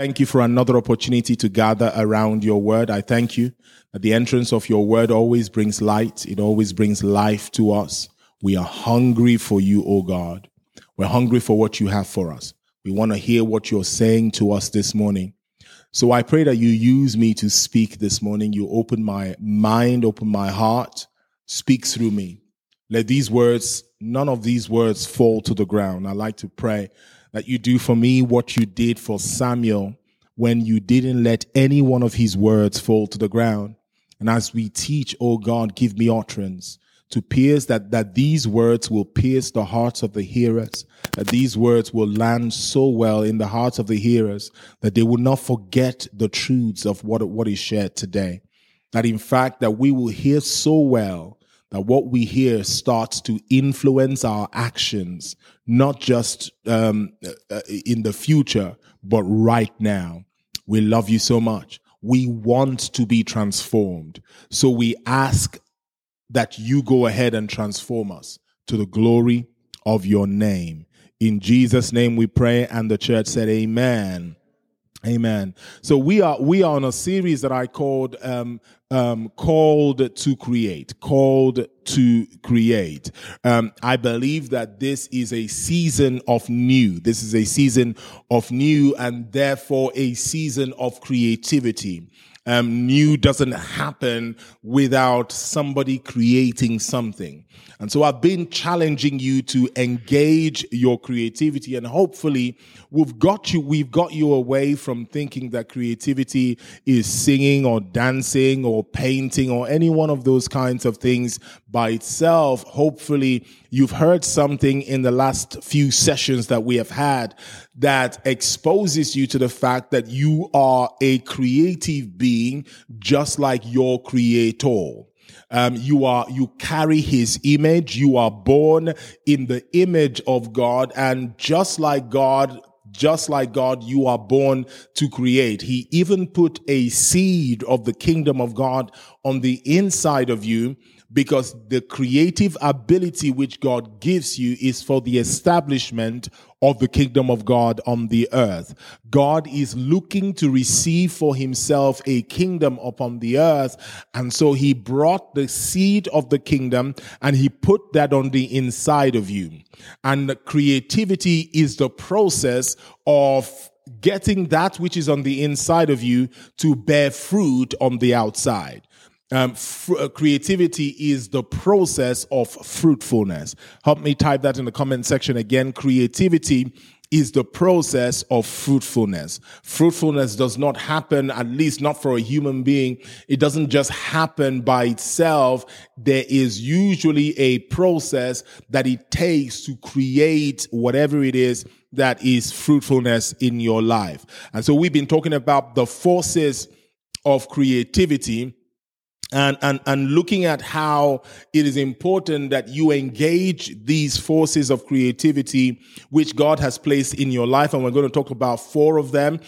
Thank you for another opportunity to gather around your word. I thank you that the entrance of your word always brings light. It always brings life to us. We are hungry for you, O God. We're hungry for what you have for us. We want to hear what you're saying to us this morning. So I pray that you use me to speak this morning. You open my mind, open my heart, speak through me. Let these words, none of these words fall to the ground. I like to pray that you do for me what you did for Samuel when you didn't let any one of his words fall to the ground. And as we teach, oh God, give me utterance to pierce that, that these words will pierce the hearts of the hearers, that these words will land so well in the hearts of the hearers that they will not forget the truths of what, what is shared today. That in fact, that we will hear so well that what we hear starts to influence our actions, not just um, uh, in the future, but right now. We love you so much. We want to be transformed. So we ask that you go ahead and transform us to the glory of your name. In Jesus' name we pray, and the church said, Amen. Amen. So we are we are on a series that I called um, um, called to create, called to create. Um, I believe that this is a season of new. This is a season of new, and therefore a season of creativity um, new doesn't happen without somebody creating something. And so I've been challenging you to engage your creativity and hopefully we've got you, we've got you away from thinking that creativity is singing or dancing or painting or any one of those kinds of things by itself. Hopefully you've heard something in the last few sessions that we have had that exposes you to the fact that you are a creative being just like your creator. Um, you are, you carry his image. You are born in the image of God. And just like God, just like God, you are born to create. He even put a seed of the kingdom of God on the inside of you because the creative ability which God gives you is for the establishment of the kingdom of God on the earth. God is looking to receive for himself a kingdom upon the earth. And so he brought the seed of the kingdom and he put that on the inside of you. And creativity is the process of getting that which is on the inside of you to bear fruit on the outside. Um, fr- uh, creativity is the process of fruitfulness. Help me type that in the comment section again. Creativity is the process of fruitfulness. Fruitfulness does not happen, at least not for a human being. It doesn't just happen by itself. There is usually a process that it takes to create whatever it is that is fruitfulness in your life. And so we've been talking about the forces of creativity and, and, and looking at how it is important that you engage these forces of creativity which God has placed in your life. And we're going to talk about four of them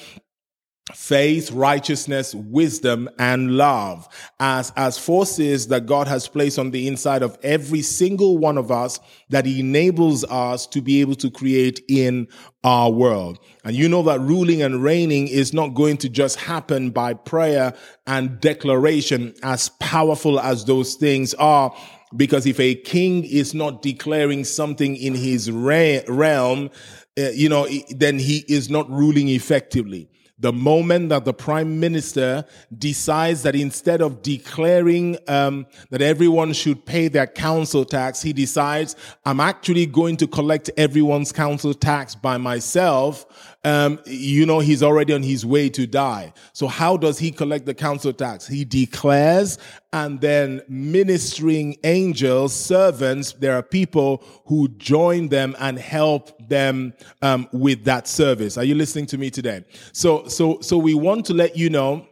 faith, righteousness, wisdom, and love as, as forces that God has placed on the inside of every single one of us that enables us to be able to create in our world. And you know that ruling and reigning is not going to just happen by prayer and declaration as powerful as those things are. Because if a king is not declaring something in his realm, uh, you know, then he is not ruling effectively. The moment that the prime minister decides that instead of declaring um, that everyone should pay their council tax, he decides, I'm actually going to collect everyone's council tax by myself um, you know, he's already on his way to die. So how does he collect the council tax? He declares and then ministering angels, servants, there are people who join them and help them um, with that service. Are you listening to me today? So, so, so we want to let you know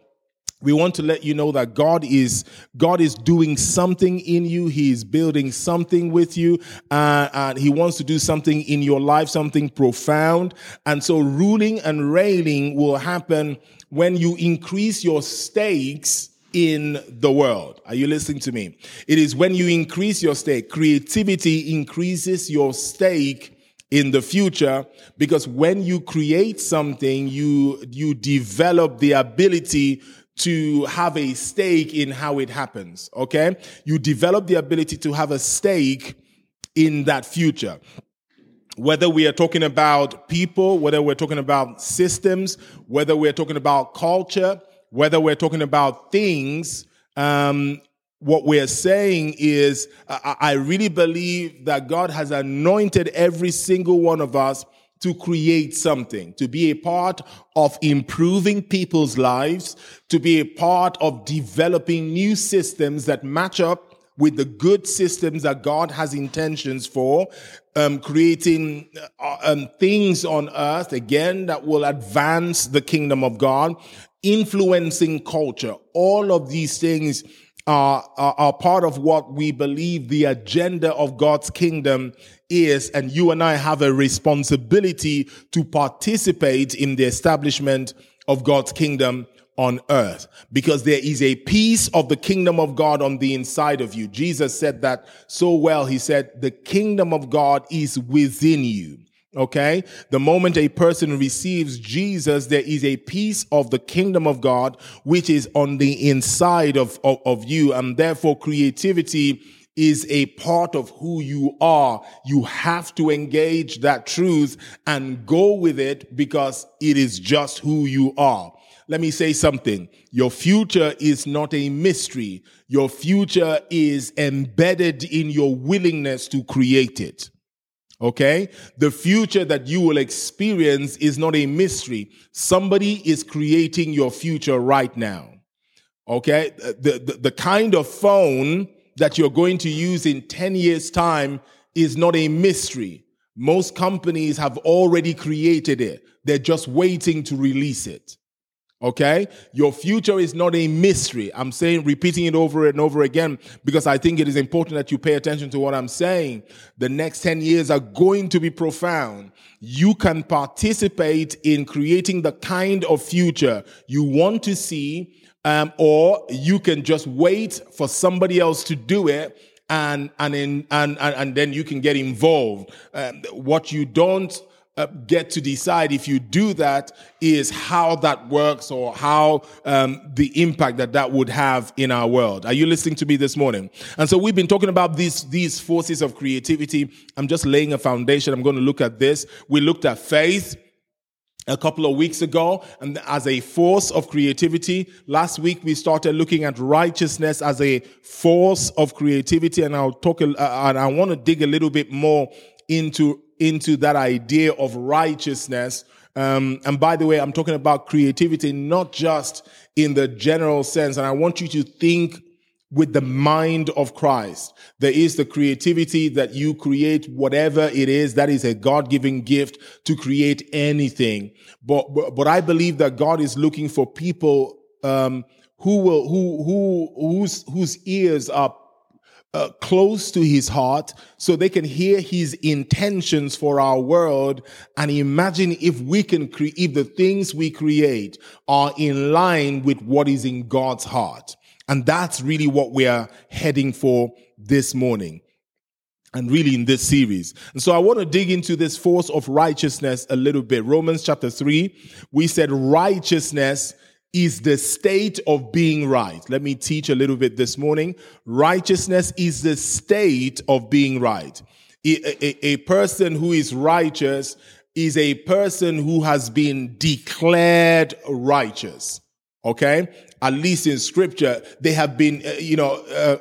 we want to let you know that God is God is doing something in you. He is building something with you, uh, and He wants to do something in your life, something profound. And so, ruling and reigning will happen when you increase your stakes in the world. Are you listening to me? It is when you increase your stake. Creativity increases your stake in the future because when you create something, you, you develop the ability to have a stake in how it happens. Okay. You develop the ability to have a stake in that future. Whether we are talking about people, whether we're talking about systems, whether we're talking about culture, whether we're talking about things, um, what we're saying is, I, I really believe that God has anointed every single one of us to create something, to be a part of improving people's lives, to be a part of developing new systems that match up with the good systems that God has intentions for, um, creating uh, um, things on earth again that will advance the kingdom of God, influencing culture. All of these things are, are, are part of what we believe the agenda of God's kingdom is. And you and I have a responsibility to participate in the establishment of God's kingdom on earth because there is a piece of the kingdom of God on the inside of you. Jesus said that so well. He said, the kingdom of God is within you. Okay. The moment a person receives Jesus, there is a piece of the kingdom of God, which is on the inside of, of, of, you. And therefore creativity is a part of who you are. You have to engage that truth and go with it because it is just who you are. Let me say something. Your future is not a mystery. Your future is embedded in your willingness to create it. Okay? The future that you will experience is not a mystery. Somebody is creating your future right now. Okay? The, the, the kind of phone that you're going to use in 10 years time is not a mystery. Most companies have already created it. They're just waiting to release it. Okay? Your future is not a mystery. I'm saying, repeating it over and over again because I think it is important that you pay attention to what I'm saying. The next 10 years are going to be profound. You can participate in creating the kind of future you want to see, um, or you can just wait for somebody else to do it and and in, and, and and then you can get involved. Um, what you don't uh, get to decide if you do that is how that works or how um, the impact that that would have in our world. Are you listening to me this morning? And so we've been talking about these these forces of creativity. I'm just laying a foundation. I'm going to look at this. We looked at faith a couple of weeks ago and as a force of creativity. Last week we started looking at righteousness as a force of creativity and I'll talk uh, and I want to dig a little bit more into into that idea of righteousness. Um, and by the way, I'm talking about creativity, not just in the general sense. And I want you to think with the mind of Christ. There is the creativity that you create whatever it is. That is a God-given gift to create anything. But, but, but I believe that God is looking for people, um, who will, who, who, whose, whose ears are uh, close to his heart so they can hear his intentions for our world and imagine if we can create, if the things we create are in line with what is in God's heart. And that's really what we are heading for this morning and really in this series. And so I want to dig into this force of righteousness a little bit. Romans chapter three, we said righteousness is the state of being right. Let me teach a little bit this morning. Righteousness is the state of being right. A, a, a, person who is righteous is a person who has been declared righteous. Okay? At least in scripture, they have been, uh, you know, uh,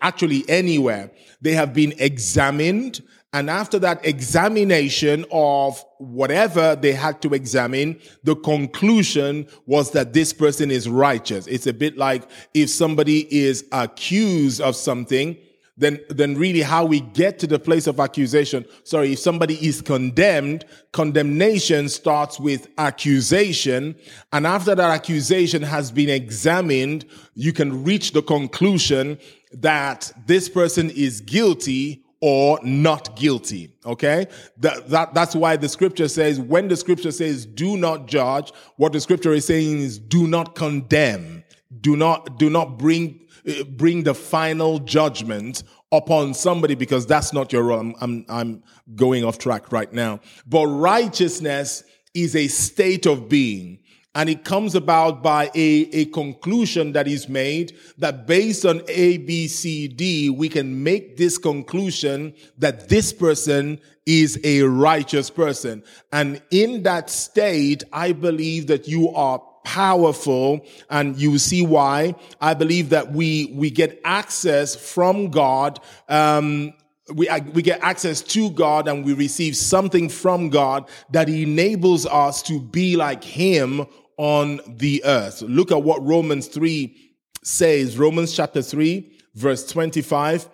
actually anywhere. They have been examined and after that examination of whatever they had to examine, the conclusion was that this person is righteous. It's a bit like if somebody is accused of something, then, then really how we get to the place of accusation. Sorry, if somebody is condemned, condemnation starts with accusation. And after that accusation has been examined, you can reach the conclusion that this person is guilty or not guilty. Okay. That, that, that's why the scripture says, when the scripture says do not judge, what the scripture is saying is do not condemn. Do not, do not bring, uh, bring the final judgment upon somebody because that's not your role. I'm, I'm, I'm going off track right now. But righteousness is a state of being. And it comes about by a, a conclusion that is made that based on A, B, C, D, we can make this conclusion that this person is a righteous person. And in that state, I believe that you are powerful and you see why i believe that we we get access from god um we, we get access to God and we receive something from God that enables us to be like Him on the earth. Look at what Romans 3 says. Romans chapter 3, verse 25,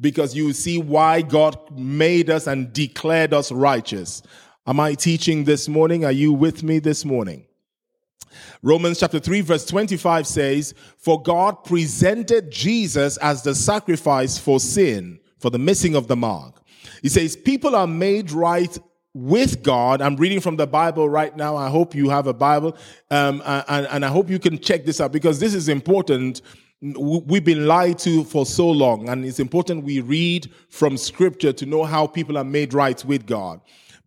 because you see why God made us and declared us righteous. Am I teaching this morning? Are you with me this morning? Romans chapter 3 verse 25 says, For God presented Jesus as the sacrifice for sin, for the missing of the mark. He says, People are made right with God. I'm reading from the Bible right now. I hope you have a Bible. Um, and, and I hope you can check this out because this is important. We've been lied to for so long, and it's important we read from scripture to know how people are made right with God.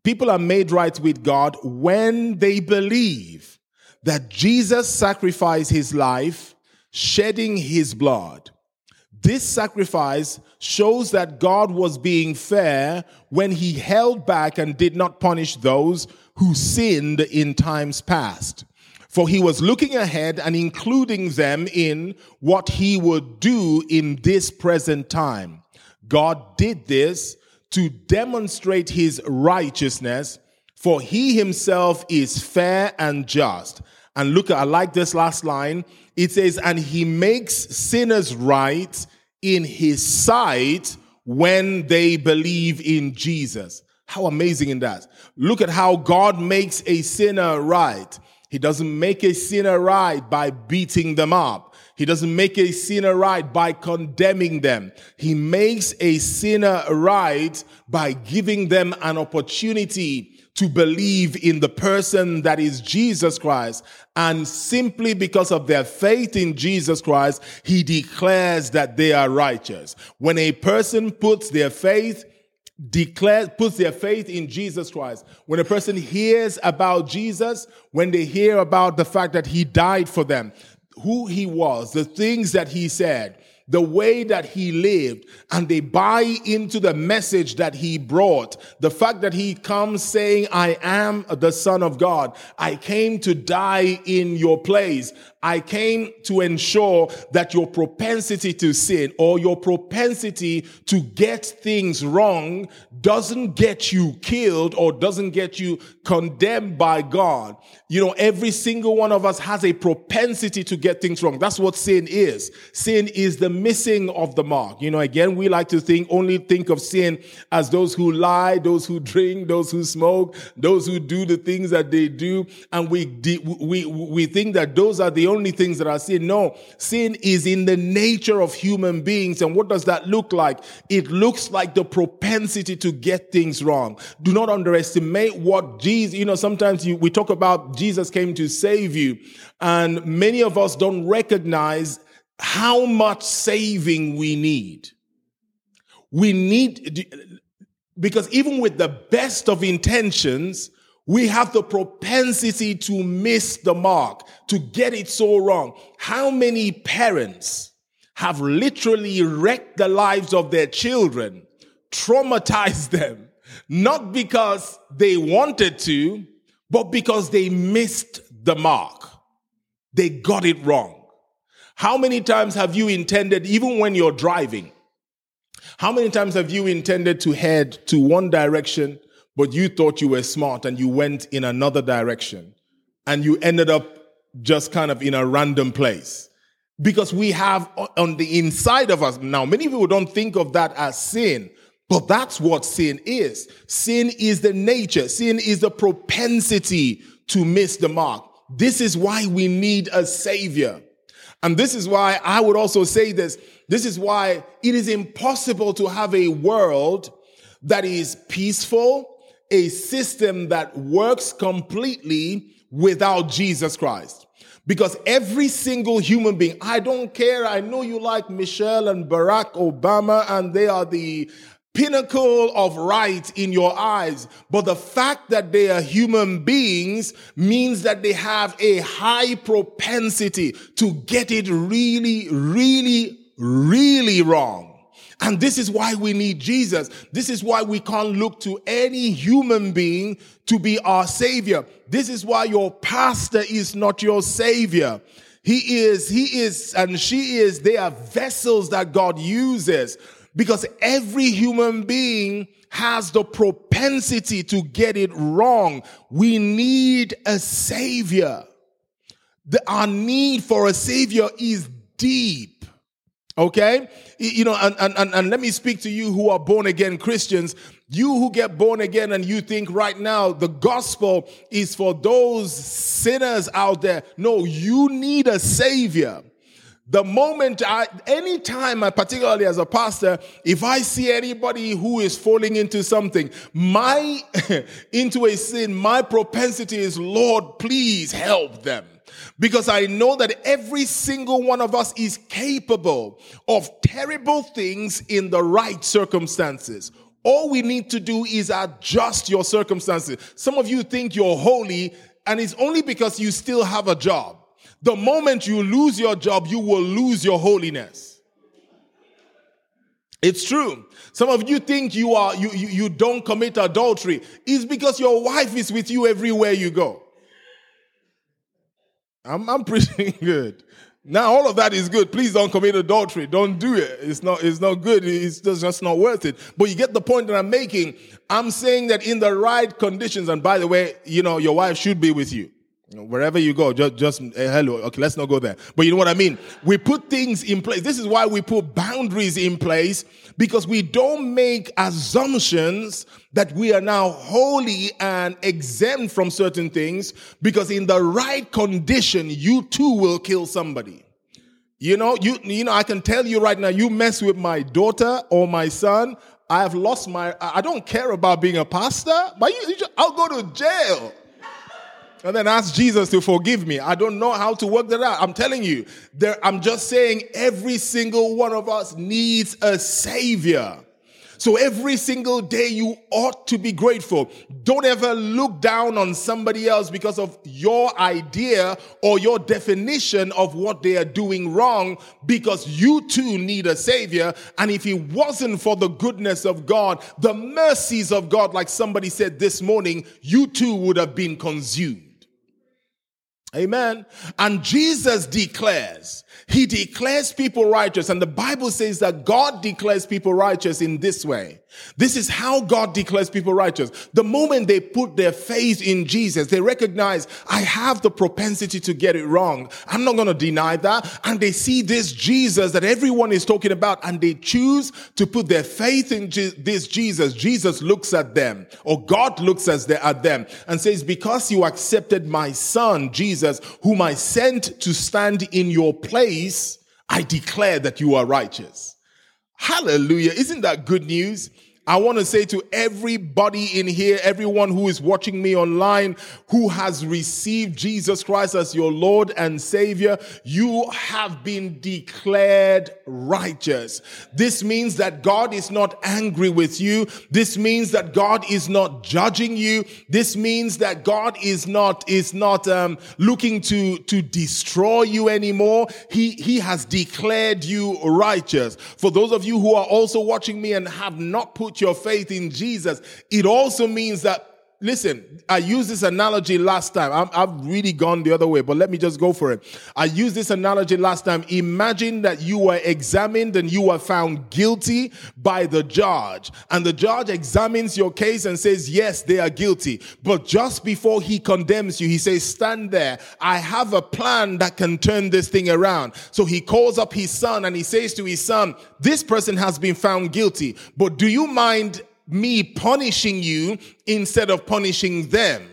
People are made right with God when they believe that Jesus sacrificed his life, shedding his blood. This sacrifice shows that God was being fair when he held back and did not punish those who sinned in times past. For he was looking ahead and including them in what he would do in this present time. God did this to demonstrate his righteousness, for he himself is fair and just. And look, I like this last line. It says, and he makes sinners right in his sight when they believe in Jesus. How amazing in that. Look at how God makes a sinner right. He doesn't make a sinner right by beating them up. He doesn't make a sinner right by condemning them. He makes a sinner right by giving them an opportunity to believe in the person that is Jesus Christ. And simply because of their faith in Jesus Christ, he declares that they are righteous. When a person puts their faith declares puts their faith in Jesus Christ. When a person hears about Jesus, when they hear about the fact that he died for them, who he was, the things that he said, the way that he lived, and they buy into the message that he brought. The fact that he comes saying, I am the son of God. I came to die in your place. I came to ensure that your propensity to sin or your propensity to get things wrong doesn't get you killed or doesn't get you condemned by God. You know, every single one of us has a propensity to get things wrong. That's what sin is. Sin is the missing of the mark. You know, again, we like to think, only think of sin as those who lie, those who drink, those who smoke, those who do the things that they do. And we, we, we think that those are the only things that are sin. No, sin is in the nature of human beings. And what does that look like? It looks like the propensity to get things wrong. Do not underestimate what Jesus, you know, sometimes you, we talk about Jesus came to save you. And many of us don't recognize how much saving we need. We need, because even with the best of intentions, we have the propensity to miss the mark, to get it so wrong. How many parents have literally wrecked the lives of their children, traumatized them, not because they wanted to, but because they missed the mark. They got it wrong. How many times have you intended, even when you're driving, how many times have you intended to head to one direction but you thought you were smart and you went in another direction and you ended up just kind of in a random place. Because we have on the inside of us, now many people don't think of that as sin, but that's what sin is. Sin is the nature, sin is the propensity to miss the mark. This is why we need a savior. And this is why I would also say this. This is why it is impossible to have a world that is peaceful, a system that works completely without Jesus Christ. Because every single human being, I don't care. I know you like Michelle and Barack Obama, and they are the pinnacle of right in your eyes. But the fact that they are human beings means that they have a high propensity to get it really, really, really wrong. And this is why we need Jesus. This is why we can't look to any human being to be our savior. This is why your pastor is not your savior. He is, he is, and she is, they are vessels that God uses because every human being has the propensity to get it wrong. We need a savior. The, our need for a savior is deep. Okay? You know, and, and, and let me speak to you who are born again Christians. You who get born again and you think right now the gospel is for those sinners out there. No, you need a savior. The moment I, anytime I, particularly as a pastor, if I see anybody who is falling into something, my, into a sin, my propensity is, Lord, please help them. Because I know that every single one of us is capable of terrible things in the right circumstances. All we need to do is adjust your circumstances. Some of you think you're holy, and it's only because you still have a job. The moment you lose your job, you will lose your holiness. It's true. Some of you think you are you, you, you don't commit adultery. It's because your wife is with you everywhere you go. I'm, I'm preaching good. Now all of that is good. Please don't commit adultery. Don't do it. It's not, it's not good. It's just not worth it. But you get the point that I'm making. I'm saying that in the right conditions, and by the way, you know, your wife should be with you. Wherever you go, just, just uh, hello. Okay, let's not go there. But you know what I mean? We put things in place. This is why we put boundaries in place because we don't make assumptions that we are now holy and exempt from certain things because in the right condition, you too will kill somebody. You know, you, you know, I can tell you right now, you mess with my daughter or my son, I have lost my, I don't care about being a pastor, but you, you just, I'll go to jail and then ask Jesus to forgive me. I don't know how to work that out. I'm telling you, there, I'm just saying every single one of us needs a savior. So every single day you ought to be grateful. Don't ever look down on somebody else because of your idea or your definition of what they are doing wrong because you too need a savior. And if it wasn't for the goodness of God, the mercies of God, like somebody said this morning, you too would have been consumed. Amen. And Jesus declares, He declares people righteous. And the Bible says that God declares people righteous in this way. This is how God declares people righteous. The moment they put their faith in Jesus, they recognize, I have the propensity to get it wrong. I'm not going to deny that. And they see this Jesus that everyone is talking about and they choose to put their faith in this Jesus. Jesus looks at them or God looks at them and says, because you accepted my son, Jesus, whom I sent to stand in your place, I declare that you are righteous. Hallelujah. Isn't that good news? I want to say to everybody in here, everyone who is watching me online, who has received Jesus Christ as your Lord and Savior, you have been declared righteous. This means that God is not angry with you. This means that God is not judging you. This means that God is not, is not, um, looking to, to destroy you anymore. He, he has declared you righteous. For those of you who are also watching me and have not put put your faith in Jesus, it also means that listen, I used this analogy last time. i have really gone the other way, but let me just go for it. I used this analogy last time. Imagine that you were examined and you were found guilty by the judge. And the judge examines your case and says, yes, they are guilty. But just before he condemns you, he says, stand there. I have a plan that can turn this thing around. So he calls up his son and he says to his son, this person has been found guilty, but do you mind me punishing you instead of punishing them.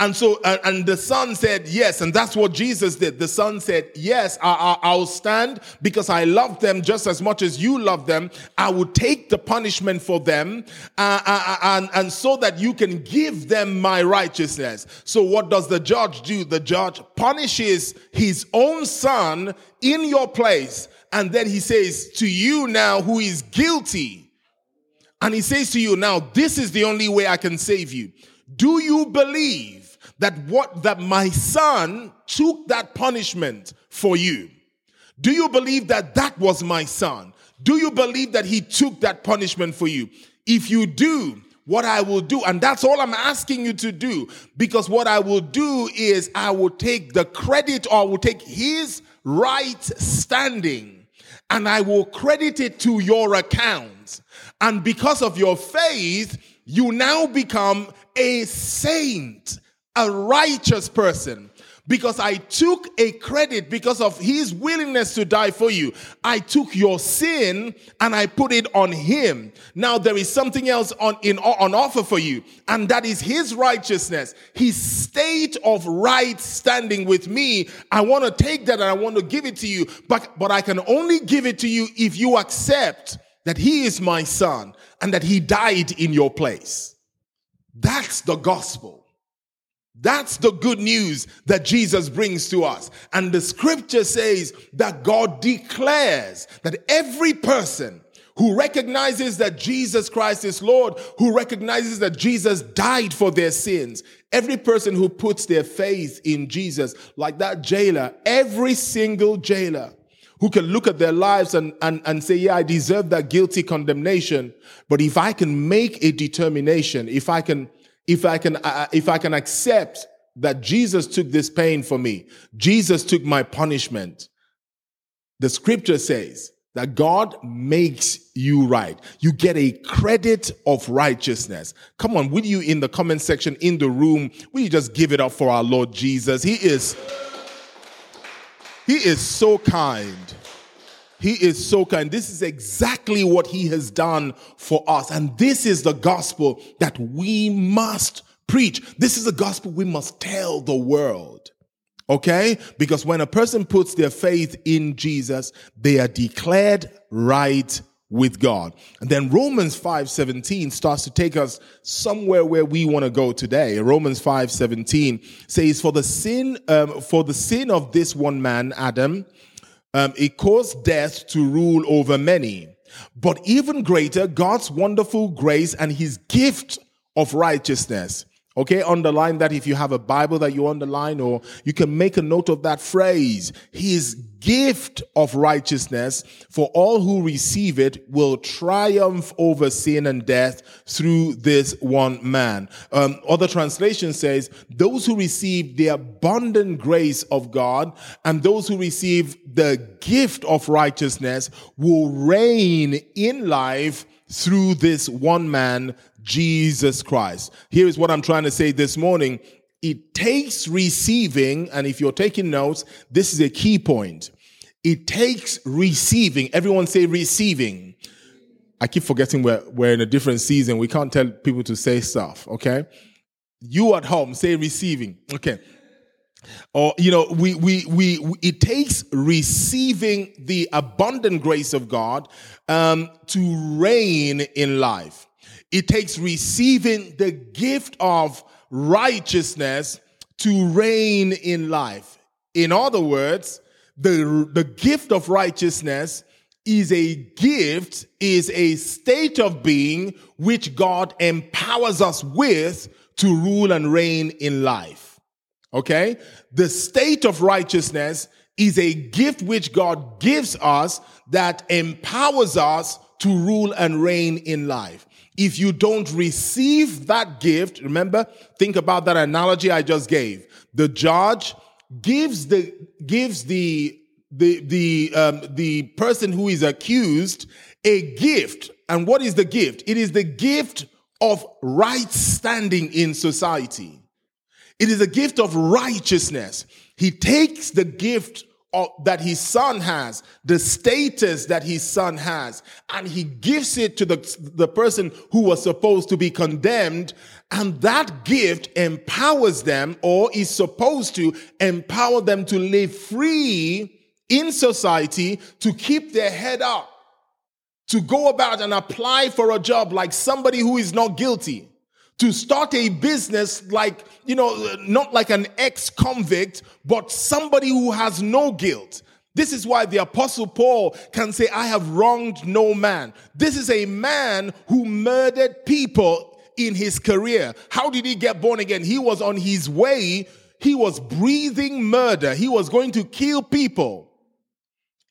And so, uh, and the son said, yes. And that's what Jesus did. The son said, yes, I, I, will stand because I love them just as much as you love them. I will take the punishment for them, uh, uh, uh, and, and so that you can give them my righteousness. So what does the judge do? The judge punishes his own son in your place. And then he says to you now who is guilty. And he says to you now, this is the only way I can save you. Do you believe that what that my son took that punishment for you? Do you believe that that was my son? Do you believe that he took that punishment for you? If you do, what I will do, and that's all I'm asking you to do, because what I will do is I will take the credit or I will take his right standing and I will credit it to your account. And because of your faith, you now become a saint, a righteous person. Because I took a credit because of his willingness to die for you. I took your sin and I put it on him. Now there is something else on, in, on offer for you. And that is his righteousness, his state of right standing with me. I want to take that and I want to give it to you. But, but I can only give it to you if you accept that he is my son and that he died in your place. That's the gospel. That's the good news that Jesus brings to us. And the scripture says that God declares that every person who recognizes that Jesus Christ is Lord, who recognizes that Jesus died for their sins, every person who puts their faith in Jesus, like that jailer, every single jailer who can look at their lives and, and, and say, yeah, I deserve that guilty condemnation. But if I can make a determination, if I can, if I can, uh, uh, if I can accept that Jesus took this pain for me, Jesus took my punishment. The scripture says that God makes you right. You get a credit of righteousness. Come on, will you in the comment section in the room, will you just give it up for our Lord Jesus? He is he is so kind. He is so kind. This is exactly what he has done for us. And this is the gospel that we must preach. This is the gospel we must tell the world. Okay? Because when a person puts their faith in Jesus, they are declared right with God. And then Romans 5:17 starts to take us somewhere where we want to go today. Romans 5:17 says for the sin um, for the sin of this one man Adam um, it caused death to rule over many. But even greater God's wonderful grace and his gift of righteousness Okay, underline that if you have a Bible that you underline, or you can make a note of that phrase. His gift of righteousness for all who receive it will triumph over sin and death through this one man. Um, other translation says, those who receive the abundant grace of God and those who receive the gift of righteousness will reign in life through this one man, Jesus Christ. Here is what I'm trying to say this morning. It takes receiving, and if you're taking notes, this is a key point. It takes receiving. Everyone say receiving. I keep forgetting we're, we're in a different season. We can't tell people to say stuff, okay? You at home, say receiving. Okay. Or, you know, we, we, we, we it takes receiving the abundant grace of God um, to reign in life. It takes receiving the gift of righteousness to reign in life. In other words, the, the gift of righteousness is a gift, is a state of being which God empowers us with to rule and reign in life. Okay? The state of righteousness is a gift which God gives us that empowers us to rule and reign in life. If you don't receive that gift, remember, think about that analogy I just gave. The judge gives the, gives the, the, the, um, the person who is accused a gift. And what is the gift? It is the gift of right standing in society. It is a gift of righteousness. He takes the gift that his son has, the status that his son has, and he gives it to the, the person who was supposed to be condemned. And that gift empowers them or is supposed to empower them to live free in society, to keep their head up, to go about and apply for a job like somebody who is not guilty to start a business like, you know, not like an ex convict, but somebody who has no guilt. This is why the apostle Paul can say, I have wronged no man. This is a man who murdered people in his career. How did he get born again? He was on his way. He was breathing murder. He was going to kill people.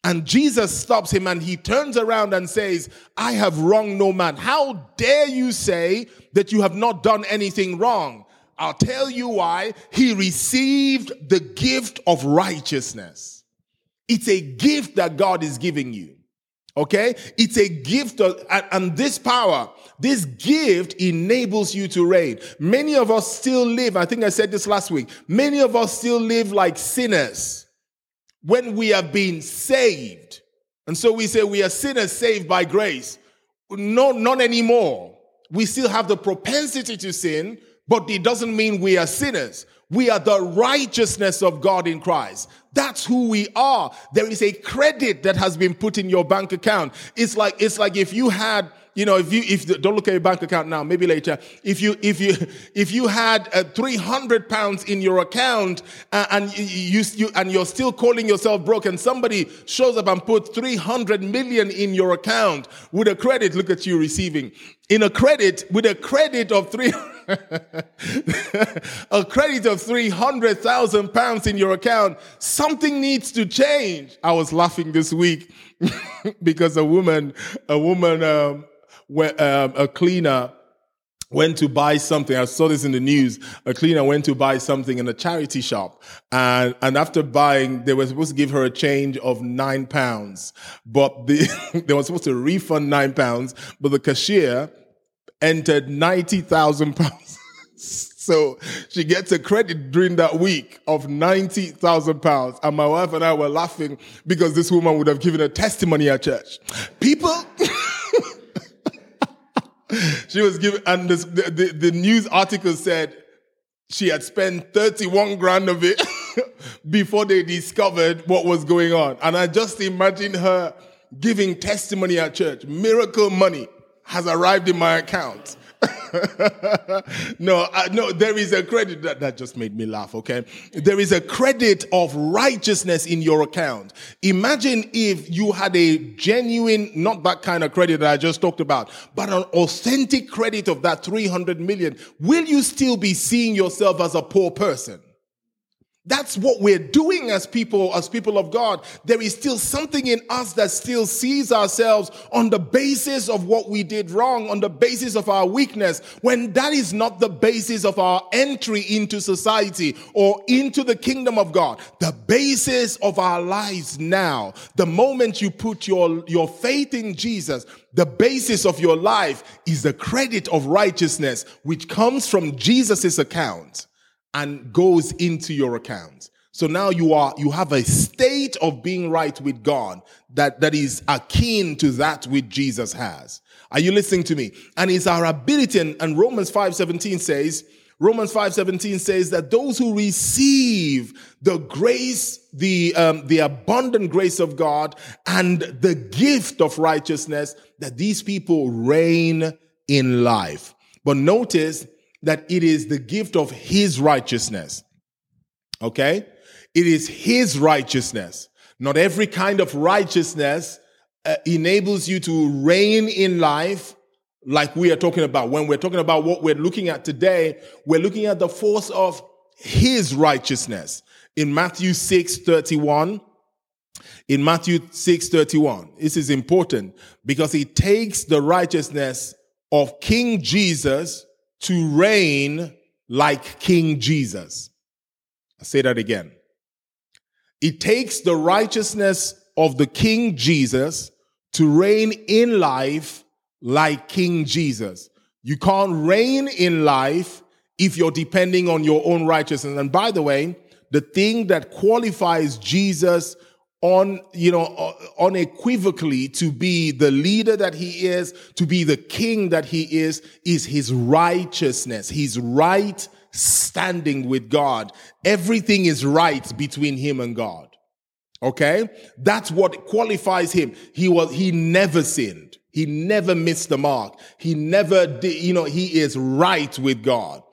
And Jesus stops him and he turns around and says, I have wronged no man. How dare you say that you have not done anything wrong? I'll tell you why. He received the gift of righteousness. It's a gift that God is giving you. Okay? It's a gift of, and, this power, this gift enables you to reign. Many of us still live, I think I said this last week, many of us still live like sinners when we have been saved. And so we say we are sinners saved by grace. No, not anymore. We still have the propensity to sin, but it doesn't mean we are sinners. We are the righteousness of God in Christ. That's who we are. There is a credit that has been put in your bank account. It's like, it's like if you had you know, if you if don't look at your bank account now, maybe later. If you if you if you had uh, three hundred pounds in your account uh, and you, you and you're still calling yourself broke, and somebody shows up and put three hundred million in your account with a credit, look at you receiving in a credit with a credit of three. a credit of 300,000 pounds in your account, something needs to change. I was laughing this week because a woman, a woman, um, where, um, a cleaner went to buy something. I saw this in the news. A cleaner went to buy something in a charity shop. And, and after buying, they were supposed to give her a change of nine pounds, but the, they were supposed to refund nine pounds, but the cashier entered 90,000 pounds. so she gets a credit during that week of 90,000 pounds. And my wife and I were laughing because this woman would have given a testimony at church. People, she was given, and the, the, the news article said she had spent 31 grand of it before they discovered what was going on. And I just imagine her giving testimony at church. Miracle money has arrived in my account. no, uh, no, there is a credit that, that just made me laugh. Okay. There is a credit of righteousness in your account. Imagine if you had a genuine, not that kind of credit that I just talked about, but an authentic credit of that 300 million. Will you still be seeing yourself as a poor person? That's what we're doing as people, as people of God. There is still something in us that still sees ourselves on the basis of what we did wrong, on the basis of our weakness, when that is not the basis of our entry into society or into the kingdom of God. The basis of our lives now, the moment you put your, your faith in Jesus, the basis of your life is the credit of righteousness, which comes from Jesus' account and goes into your account. So now you are, you have a state of being right with God that, that is akin to that which Jesus has. Are you listening to me? And it's our ability, and, and Romans 5.17 says, Romans 5.17 says that those who receive the grace, the, um, the abundant grace of God and the gift of righteousness, that these people reign in life. But notice that it is the gift of his righteousness. Okay? It is his righteousness. Not every kind of righteousness uh, enables you to reign in life like we are talking about. When we're talking about what we're looking at today, we're looking at the force of his righteousness. In Matthew 6 31, in Matthew 6 31, this is important because he takes the righteousness of King Jesus to reign like King Jesus. i say that again. It takes the righteousness of the King Jesus to reign in life like King Jesus. You can't reign in life if you're depending on your own righteousness. And by the way, the thing that qualifies Jesus on, you know, uh, unequivocally to be the leader that he is, to be the king that he is, is his righteousness, his right standing with God. Everything is right between him and God. Okay? That's what qualifies him. He was, he never sinned. He never missed the mark. He never did, you know, he is right with God.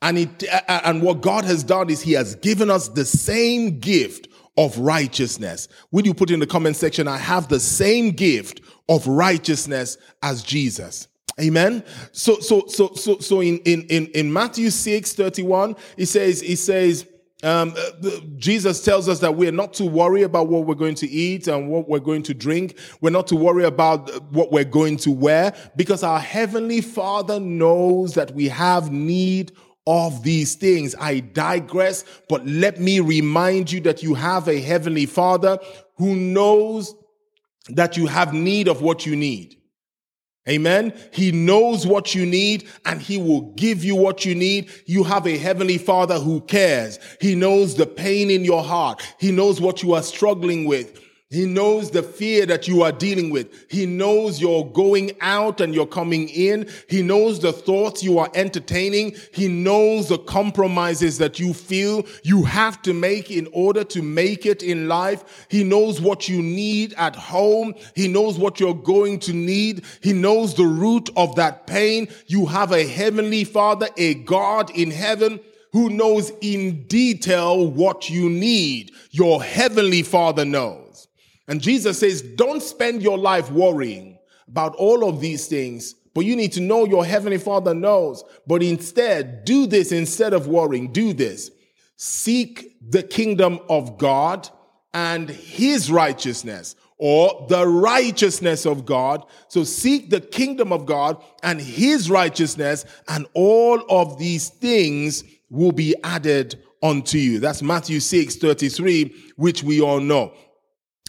And it, and what God has done is he has given us the same gift of righteousness. Would you put in the comment section, I have the same gift of righteousness as Jesus. Amen. So, so, so, so, so in, in, in, in Matthew 6, 31, he says, he says, um, uh, Jesus tells us that we're not to worry about what we're going to eat and what we're going to drink. We're not to worry about what we're going to wear because our heavenly father knows that we have need of these things. I digress, but let me remind you that you have a heavenly father who knows that you have need of what you need. Amen. He knows what you need and he will give you what you need. You have a heavenly father who cares. He knows the pain in your heart. He knows what you are struggling with. He knows the fear that you are dealing with. He knows you're going out and you're coming in. He knows the thoughts you are entertaining. He knows the compromises that you feel you have to make in order to make it in life. He knows what you need at home. He knows what you're going to need. He knows the root of that pain. You have a heavenly father, a God in heaven who knows in detail what you need. Your heavenly father knows. And Jesus says, don't spend your life worrying about all of these things, but you need to know your heavenly father knows. But instead, do this instead of worrying. Do this. Seek the kingdom of God and his righteousness or the righteousness of God. So seek the kingdom of God and his righteousness and all of these things will be added unto you. That's Matthew 6, 33, which we all know.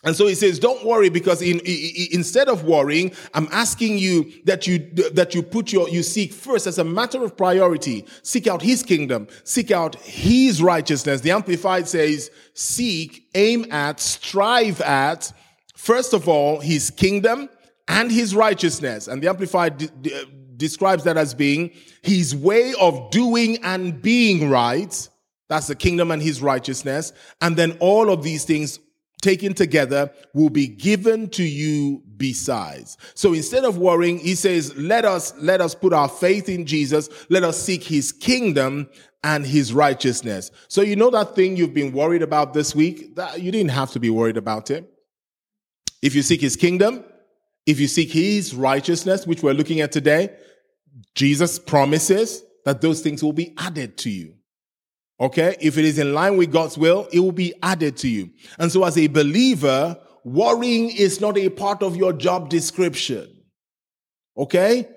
And so he says, don't worry because in, in, instead of worrying, I'm asking you that you, that you put your, you seek first as a matter of priority, seek out his kingdom, seek out his righteousness. The Amplified says, seek, aim at, strive at, first of all, his kingdom and his righteousness. And the Amplified de- de- describes that as being his way of doing and being right. That's the kingdom and his righteousness. And then all of these things taken together will be given to you besides. So instead of worrying, he says, let us, let us put our faith in Jesus. Let us seek his kingdom and his righteousness. So you know that thing you've been worried about this week? That you didn't have to be worried about it. If you seek his kingdom, if you seek his righteousness, which we're looking at today, Jesus promises that those things will be added to you. Okay. If it is in line with God's will, it will be added to you. And so as a believer, worrying is not a part of your job description. Okay.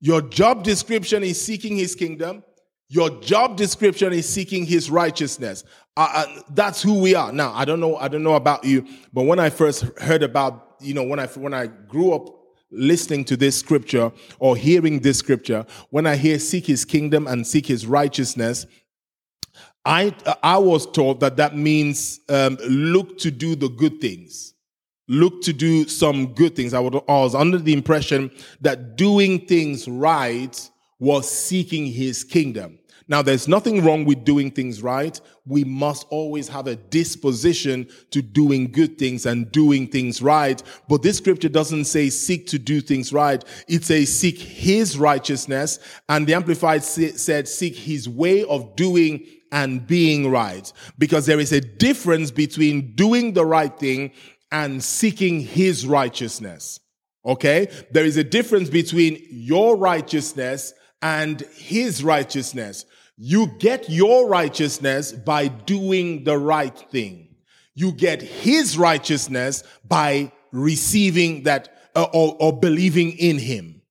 Your job description is seeking his kingdom. Your job description is seeking his righteousness. Uh, uh, that's who we are. Now, I don't know, I don't know about you, but when I first heard about, you know, when I, when I grew up listening to this scripture or hearing this scripture, when I hear seek his kingdom and seek his righteousness, I, I was taught that that means um, look to do the good things. Look to do some good things. I, I was under the impression that doing things right was seeking his kingdom. Now, there's nothing wrong with doing things right. We must always have a disposition to doing good things and doing things right. But this scripture doesn't say seek to do things right. It says seek his righteousness. And the Amplified said seek his way of doing and being right. Because there is a difference between doing the right thing and seeking his righteousness. Okay? There is a difference between your righteousness and his righteousness. You get your righteousness by doing the right thing. You get his righteousness by receiving that uh, or, or believing in him.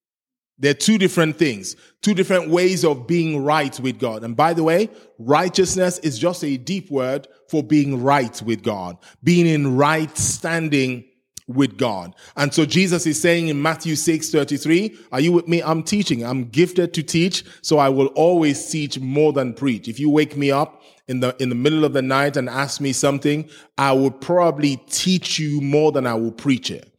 They're two different things, two different ways of being right with God. And by the way, righteousness is just a deep word for being right with God, being in right standing with God. And so Jesus is saying in Matthew 6 33, Are you with me? I'm teaching. I'm gifted to teach, so I will always teach more than preach. If you wake me up in the in the middle of the night and ask me something, I would probably teach you more than I will preach it.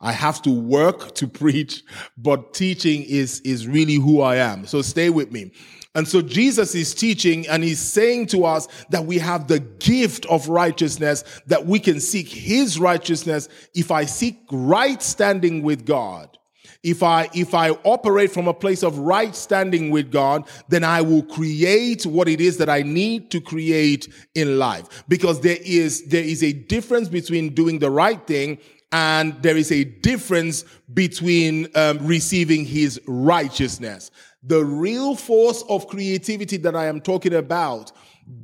I have to work to preach, but teaching is is really who I am. So stay with me. And so Jesus is teaching and he's saying to us that we have the gift of righteousness, that we can seek his righteousness. If I seek right standing with God, if I, if I operate from a place of right standing with God, then I will create what it is that I need to create in life. Because there is, there is a difference between doing the right thing and there is a difference between um, receiving his righteousness. The real force of creativity that I am talking about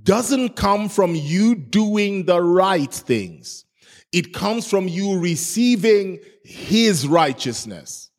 doesn't come from you doing the right things. It comes from you receiving his righteousness.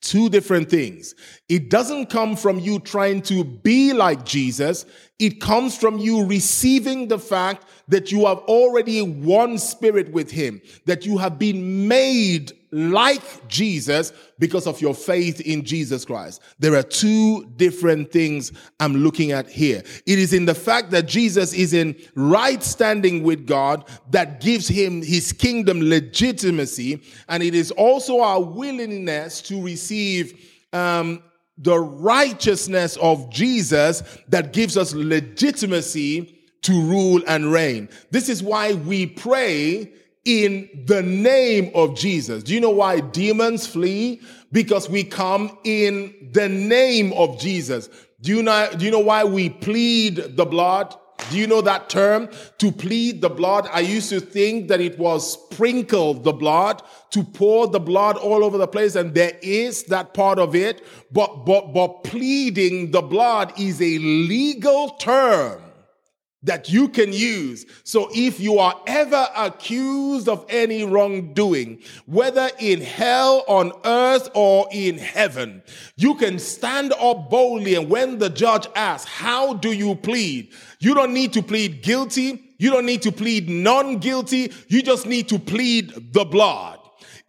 Two different things. It doesn't come from you trying to be like Jesus. It comes from you receiving the fact that you have already one spirit with him, that you have been made like Jesus because of your faith in Jesus Christ. There are two different things I'm looking at here. It is in the fact that Jesus is in right standing with God that gives him his kingdom legitimacy. And it is also our willingness to receive um, the righteousness of Jesus that gives us legitimacy to rule and reign. This is why we pray in the name of Jesus. Do you know why demons flee? Because we come in the name of Jesus. Do you know, do you know why we plead the blood? Do you know that term? To plead the blood. I used to think that it was sprinkle the blood, to pour the blood all over the place. And there is that part of it. But, but, but pleading the blood is a legal term that you can use. So if you are ever accused of any wrongdoing, whether in hell, on earth, or in heaven, you can stand up boldly. And when the judge asks, how do you plead? You don't need to plead guilty. You don't need to plead non-guilty. You just need to plead the blood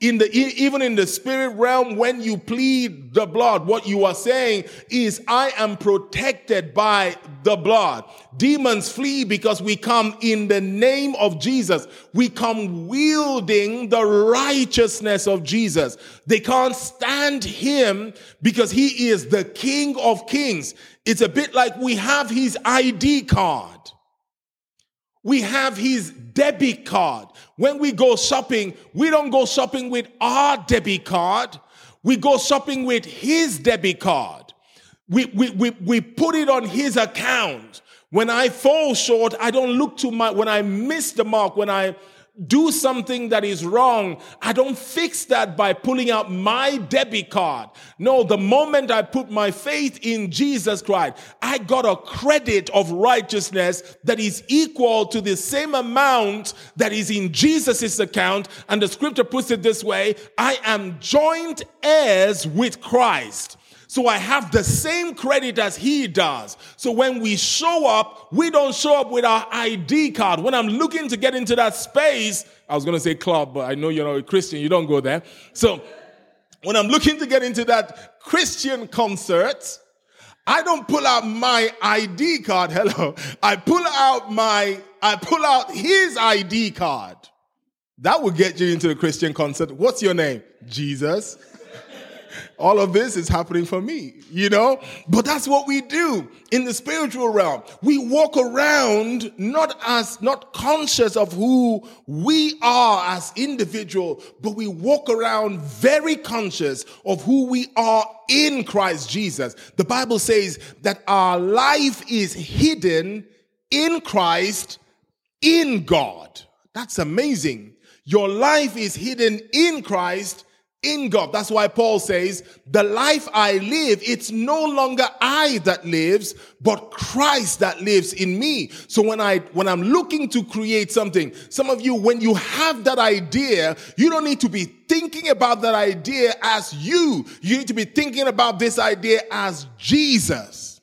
in the even in the spirit realm when you plead the blood what you are saying is i am protected by the blood. Demons flee because we come in the name of jesus. We come wielding the righteousness of jesus. They can't stand him because he is the king of kings. It's a bit like we have his id card. We have his debit card. When we go shopping, we don't go shopping with our debit card. We go shopping with his debit card. We, we, we, we put it on his account. When I fall short, I don't look to my, when I miss the mark, when I do something that is wrong, I don't fix that by pulling out my debit card. No, the moment I put my faith in Jesus Christ, I got a credit of righteousness that is equal to the same amount that is in Jesus' account. And the scripture puts it this way I am joint heirs with Christ. So I have the same credit as he does. So when we show up, we don't show up with our ID card. When I'm looking to get into that space, I was going to say club, but I know you're not a Christian. You don't go there. So when I'm looking to get into that Christian concert, I don't pull out my ID card. Hello. I pull out my, I pull out his ID card. That will get you into the Christian concert. What's your name? Jesus all of this is happening for me, you know? But that's what we do in the spiritual realm. We walk around not as, not conscious of who we are as individual, but we walk around very conscious of who we are in Christ Jesus. The Bible says that our life is hidden in Christ in God. That's amazing. Your life is hidden in Christ in God. That's why Paul says, the life I live, it's no longer I that lives, but Christ that lives in me. So when I, when I'm looking to create something, some of you, when you have that idea, you don't need to be thinking about that idea as you. You need to be thinking about this idea as Jesus.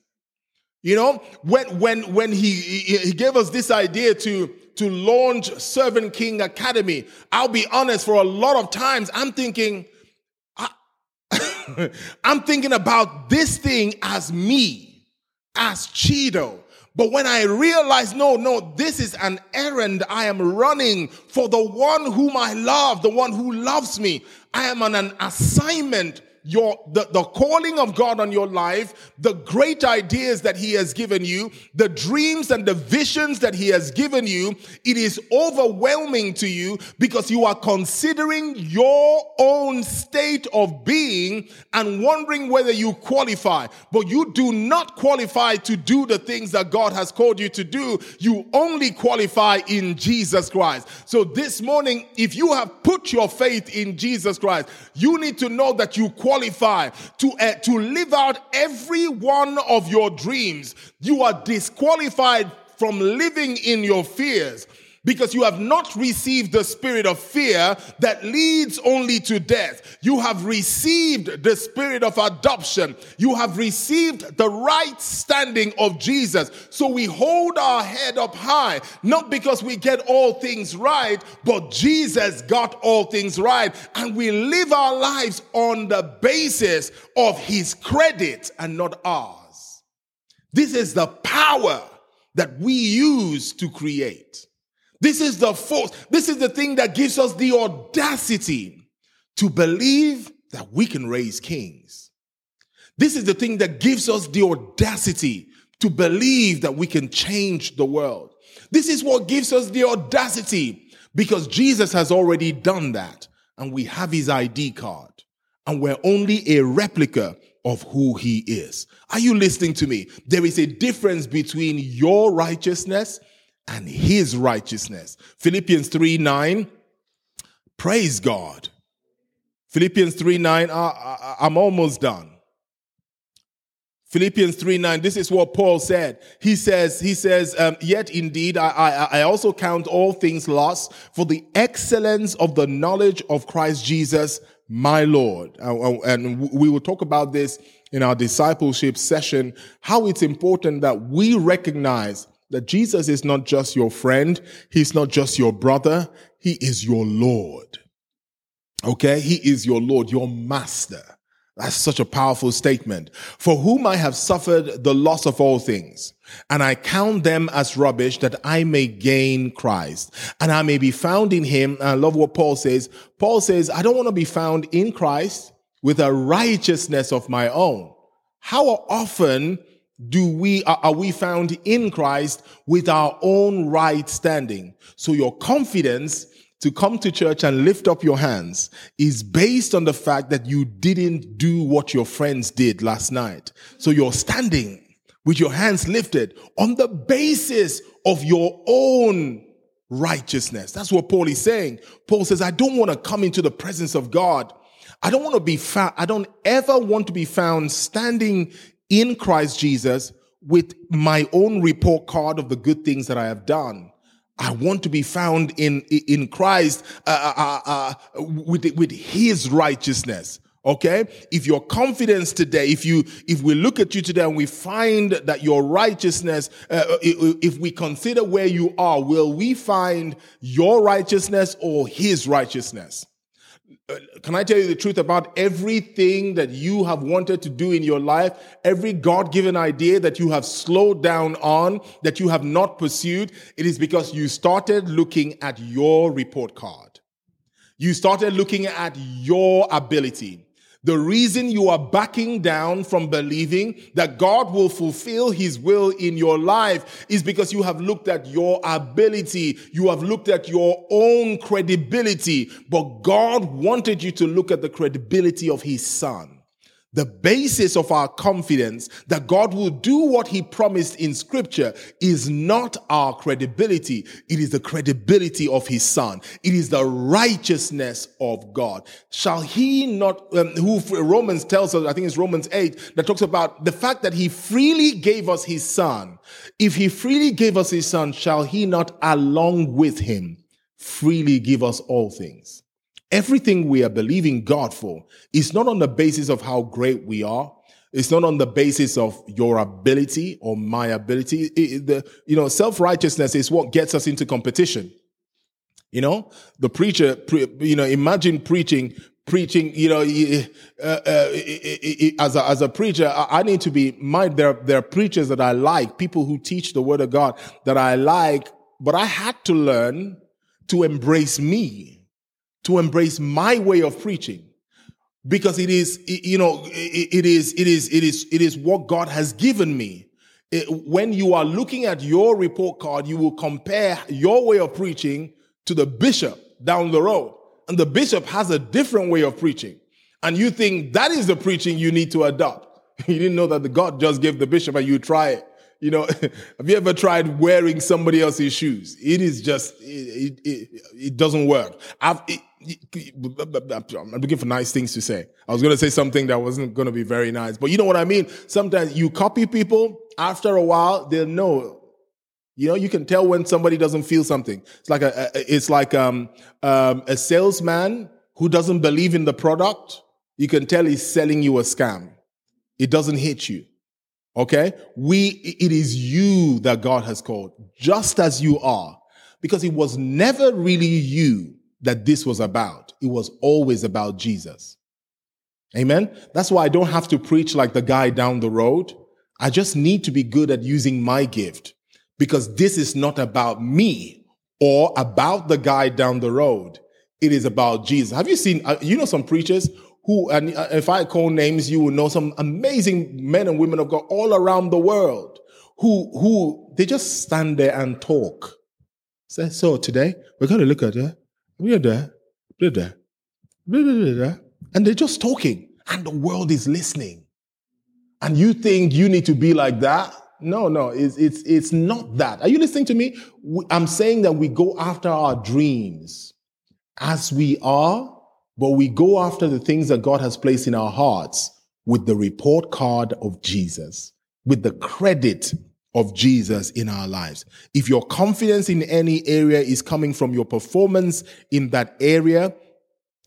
You know, when, when, when he, he gave us this idea to, to launch Servant King Academy, I'll be honest, for a lot of times, I'm thinking, I'm thinking about this thing as me, as Chido. But when I realize, no, no, this is an errand I am running for the one whom I love, the one who loves me. I am on an assignment your the, the calling of God on your life, the great ideas that He has given you, the dreams and the visions that He has given you, it is overwhelming to you because you are considering your own state of being and wondering whether you qualify. But you do not qualify to do the things that God has called you to do. You only qualify in Jesus Christ. So this morning, if you have put your faith in Jesus Christ, you need to know that you qualify to, uh, to live out every one of your dreams. You are disqualified from living in your fears because you have not received the spirit of fear that leads only to death. You have received the spirit of adoption. You have received the right standing of Jesus. So we hold our head up high, not because we get all things right, but Jesus got all things right. And we live our lives on the basis of his credit and not ours. This is the power that we use to create. This is the force. This is the thing that gives us the audacity to believe that we can raise kings. This is the thing that gives us the audacity to believe that we can change the world. This is what gives us the audacity because Jesus has already done that and we have his ID card and we're only a replica of who he is. Are you listening to me? There is a difference between your righteousness and his righteousness. Philippians 3 9. Praise God. Philippians 3 9. I, I, I'm almost done. Philippians 3 9, this is what Paul said. He says, he says, um, yet indeed, I, I, I also count all things lost for the excellence of the knowledge of Christ Jesus, my Lord. and we will talk about this in our discipleship session, how it's important that we recognize that Jesus is not just your friend, he's not just your brother, he is your Lord. Okay? He is your Lord, your master. That's such a powerful statement. For whom I have suffered the loss of all things, and I count them as rubbish that I may gain Christ, and I may be found in him. I love what Paul says. Paul says, I don't want to be found in Christ with a righteousness of my own. How often do we are we found in Christ with our own right standing. So your confidence to come to church and lift up your hands is based on the fact that you didn't do what your friends did last night. So you're standing with your hands lifted on the basis of your own righteousness. That's what Paul is saying. Paul says, I don't want to come into the presence of God. I don't want to be found, I don't ever want to be found standing in Christ Jesus with my own report card of the good things that I have done. I want to be found in in Christ uh, uh, uh, uh, with with His righteousness. Okay, if your confidence today, if you if we look at you today and we find that your righteousness, uh, if we consider where you are, will we find your righteousness or His righteousness? Uh, can I tell you the truth about everything that you have wanted to do in your life? Every God given idea that you have slowed down on, that you have not pursued, it is because you started looking at your report card. You started looking at your ability. The reason you are backing down from believing that God will fulfill his will in your life is because you have looked at your ability. You have looked at your own credibility, but God wanted you to look at the credibility of his son the basis of our confidence that God will do what he promised in scripture is not our credibility. It is the credibility of his son. It is the righteousness of God. Shall he not, um, who Romans tells us, I think it's Romans 8, that talks about the fact that he freely gave us his son. If he freely gave us his son, shall he not along with him freely give us all things? Everything we are believing God for is not on the basis of how great we are. It's not on the basis of your ability or my ability. It, the, you know, self-righteousness is what gets us into competition. You know, the preacher, pre, you know, imagine preaching, preaching, you know, uh, uh, as a, as a preacher, I need to be my, there, there are preachers that I like, people who teach the word of God that I like, but I had to learn to embrace me, to embrace my way of preaching. Because it is, you know, it is, it is, it is, it is what God has given me. When you are looking at your report card, you will compare your way of preaching to the bishop down the road and the bishop has a different way of preaching, and you think that is the preaching you need to adopt. You didn't know that the God just gave the bishop and you try it. You know, have you ever tried wearing somebody else's shoes? It is just, it, it, it doesn't work. I've, it, I'm looking for nice things to say. I was going to say something that wasn't going to be very nice, but you know what I mean? Sometimes you copy people, after a while, they'll know you know, you can tell when somebody doesn't feel something. It's like a, it's like um, um, a salesman who doesn't believe in the product. You can tell he's selling you a scam. It doesn't hit you. Okay, we it is you that God has called, just as you are, because it was never really you that this was about. It was always about Jesus. Amen. That's why I don't have to preach like the guy down the road. I just need to be good at using my gift because this is not about me or about the guy down the road. It is about Jesus. Have you seen, uh, you know, some preachers who, and uh, if I call names, you will know some amazing men and women of God all around the world who, who they just stand there and talk. Say, so today we're going to look at it. We're there, there, there, and they're just talking and the world is listening. And you think you need to be like that? No, no, it's, it's, it's not that. Are you listening to me? I'm saying that we go after our dreams as we are, but we go after the things that God has placed in our hearts with the report card of Jesus, with the credit of Jesus in our lives. If your confidence in any area is coming from your performance in that area,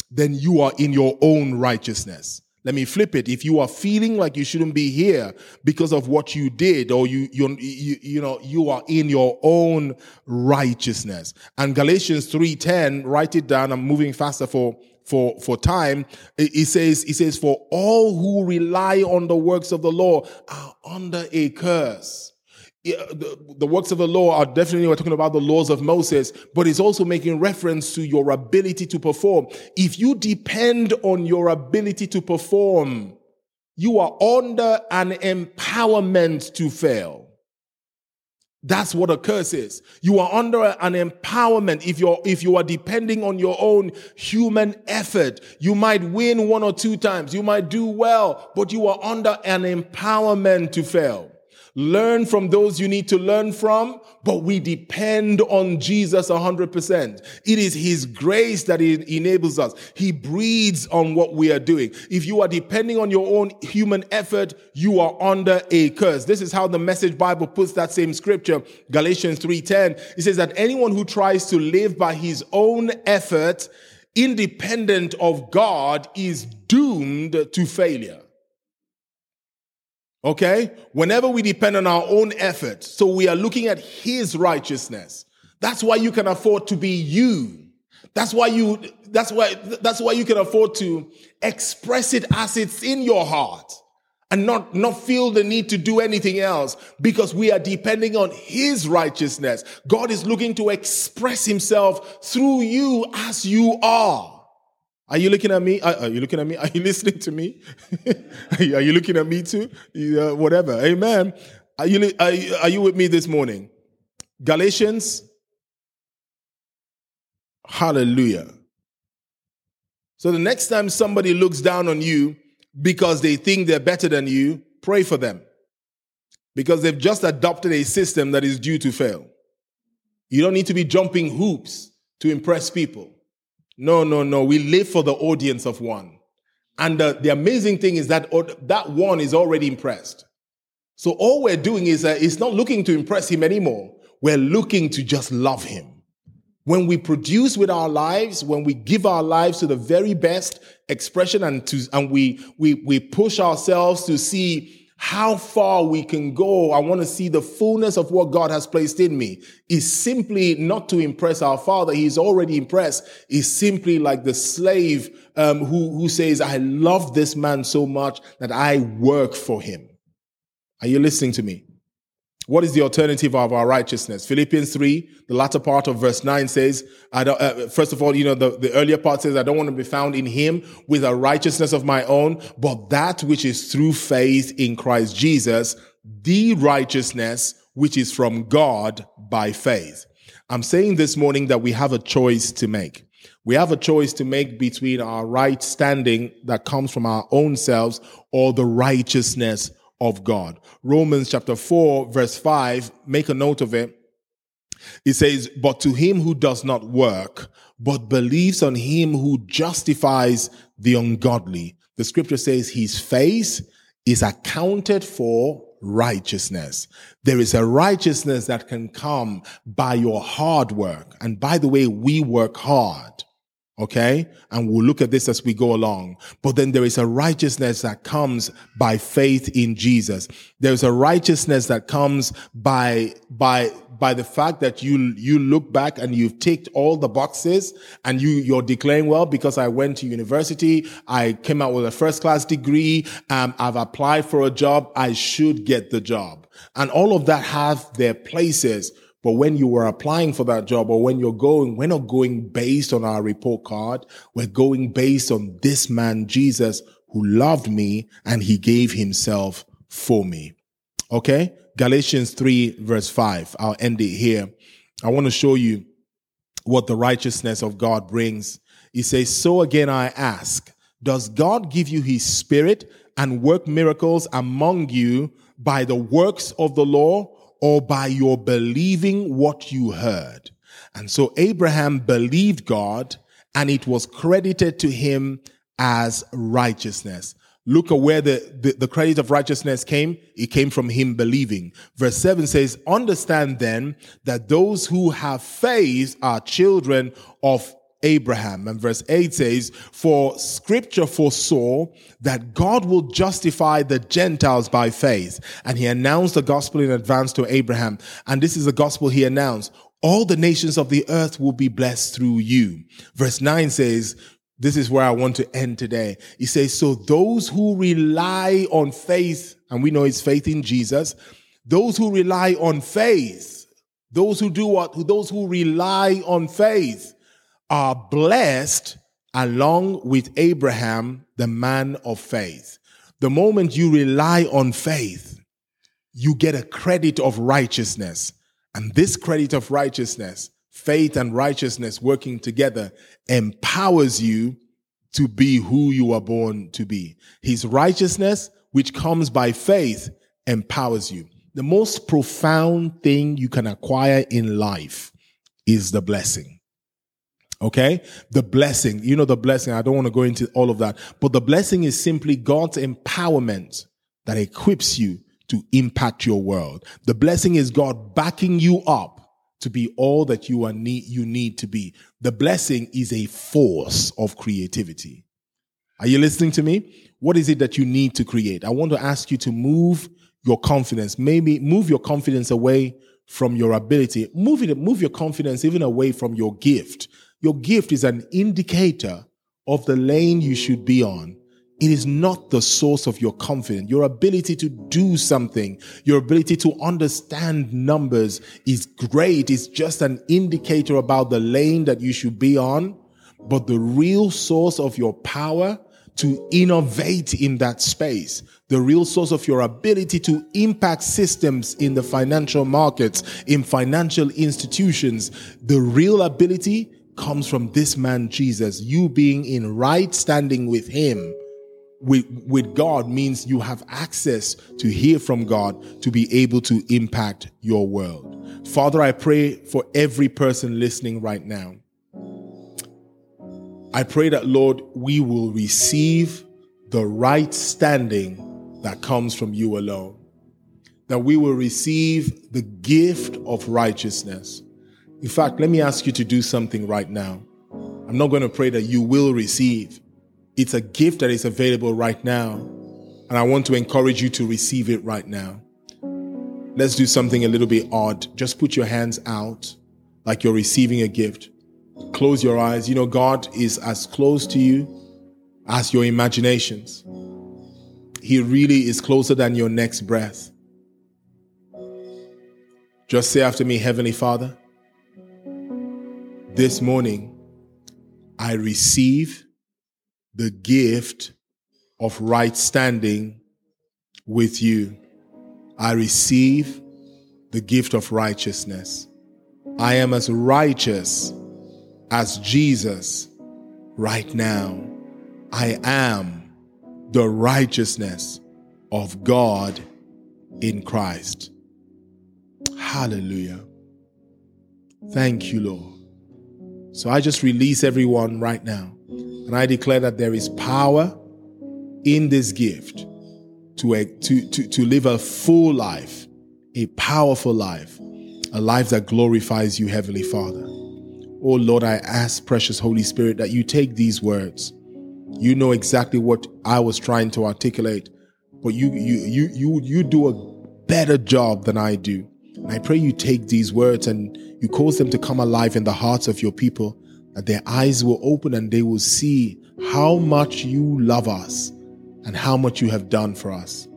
then you are in your own righteousness. Let me flip it. If you are feeling like you shouldn't be here because of what you did, or you, you, you, you know, you are in your own righteousness. And Galatians 3.10, write it down. I'm moving faster for, for, for time. It says, it says, for all who rely on the works of the law are under a curse Uh, the, the works of the law are definitely we're talking about the laws of Moses, but it's also making reference to your ability to perform. If you depend on your ability to perform, you are under an empowerment to fail. That's what a curse is. You are under an empowerment. If you're, if you are depending on your own human effort, you might win one or two times. You might do well, but you are under an empowerment to fail. Learn from those you need to learn from, but we depend on Jesus 100%. It is His grace that enables us. He breathes on what we are doing. If you are depending on your own human effort, you are under a curse. This is how the Message Bible puts that same scripture, Galatians 3.10. It says that anyone who tries to live by his own effort, independent of God, is doomed to failure. Okay? Whenever we depend on our own effort, so we are looking at his righteousness. That's why you can afford to be you. That's why you that's why that's why you can afford to express it as it's in your heart and not not feel the need to do anything else because we are depending on his righteousness. God is looking to express himself through you as you are. Are you looking at me? Are, you looking at me? Are you listening to me? are, you, looking at me too? Whatever. Amen. Are you, are you, are you with me this morning? Galatians. Hallelujah. So the next time somebody looks down on you because they think they're better than you, pray for them. Because they've just adopted a system that is due to fail. You don't need to be jumping hoops to impress people. No, no, no. We live for the audience of one. And the, the amazing thing is that that one is already impressed. So all we're doing is, uh, is not looking to impress him anymore. We're looking to just love him. When we produce with our lives, when we give our lives to the very best expression and to, and we, we, we push ourselves to see how far we can go. I want to see the fullness of what God has placed in me is simply not to impress our father. He's already impressed. Is simply like the slave um, who, who says, I love this man so much that I work for him. Are you listening to me? What is the alternative of our righteousness? Philippians 3, the latter part of verse 9 says, I don't, uh, first of all, you know, the, the earlier part says, I don't want to be found in him with a righteousness of my own, but that which is through faith in Christ Jesus, the righteousness which is from God by faith. I'm saying this morning that we have a choice to make. We have a choice to make between our right standing that comes from our own selves or the righteousness of God. Romans chapter 4, verse 5, make a note of it. It says, But to him who does not work, but believes on him who justifies the ungodly, the scripture says his face is accounted for righteousness. There is a righteousness that can come by your hard work. And by the way, we work hard. Okay. And we'll look at this as we go along. But then there is a righteousness that comes by faith in Jesus. There's a righteousness that comes by, by, by the fact that you, you look back and you've ticked all the boxes and you, you're declaring, well, because I went to university, I came out with a first class degree, um, I've applied for a job, I should get the job. And all of that have their places but when you were applying for that job or when you're going, we're not going based on our report card. We're going based on this man, Jesus, who loved me and he gave himself for me. Okay. Galatians 3 verse 5. I'll end it here. I want to show you what the righteousness of God brings. He says, So again I ask, does God give you his spirit and work miracles among you by the works of the law or by your believing what you heard. And so Abraham believed God and it was credited to him as righteousness. Look at where the, the, the, credit of righteousness came. It came from him believing. Verse 7 says, Understand then that those who have faith are children of Abraham. And verse 8 says, For scripture foresaw that God will justify the Gentiles by faith. And he announced the gospel in advance to Abraham. And this is the gospel he announced. All the nations of the earth will be blessed through you. Verse 9 says, this is where I want to end today. He says, so those who rely on faith, and we know it's faith in Jesus, those who rely on faith, those who do what? Those who rely on faith are blessed along with Abraham, the man of faith. The moment you rely on faith, you get a credit of righteousness. And this credit of righteousness, faith and righteousness working together, empowers you to be who you are born to be. His righteousness, which comes by faith, empowers you. The most profound thing you can acquire in life is the blessing. Okay. The blessing, you know, the blessing. I don't want to go into all of that, but the blessing is simply God's empowerment that equips you to impact your world. The blessing is God backing you up to be all that you are need, you need to be. The blessing is a force of creativity. Are you listening to me? What is it that you need to create? I want to ask you to move your confidence, maybe move your confidence away from your ability. Move it, move your confidence even away from your gift your gift is an indicator of the lane you should be on. It is not the source of your confidence. Your ability to do something, your ability to understand numbers is great. It's just an indicator about the lane that you should be on. But the real source of your power to innovate in that space, the real source of your ability to impact systems in the financial markets, in financial institutions, the real ability comes from this man Jesus. You being in right standing with him with, with God means you have access to hear from God to be able to impact your world. Father, I pray for every person listening right now. I pray that, Lord, we will receive the right standing that comes from you alone. That we will receive the gift of righteousness in fact, let me ask you to do something right now. I'm not going to pray that you will receive. It's a gift that is available right now. And I want to encourage you to receive it right now. Let's do something a little bit odd. Just put your hands out like you're receiving a gift. Close your eyes. You know, God is as close to you as your imaginations. He really is closer than your next breath. Just say after me, Heavenly Father, this morning I receive the gift of right standing with you. I receive the gift of righteousness. I am as righteous as Jesus right now. I am the righteousness of God in Christ. Hallelujah. Thank you, Lord. So I just release everyone right now. And I declare that there is power in this gift to, to, to, to live a full life, a powerful life, a life that glorifies you, Heavenly Father. Oh Lord, I ask, precious Holy Spirit, that you take these words. You know exactly what I was trying to articulate, but you you you you you do a better job than I do. And I pray you take these words and you cause them to come alive in the hearts of your people, that their eyes will open and they will see how much you love us and how much you have done for us.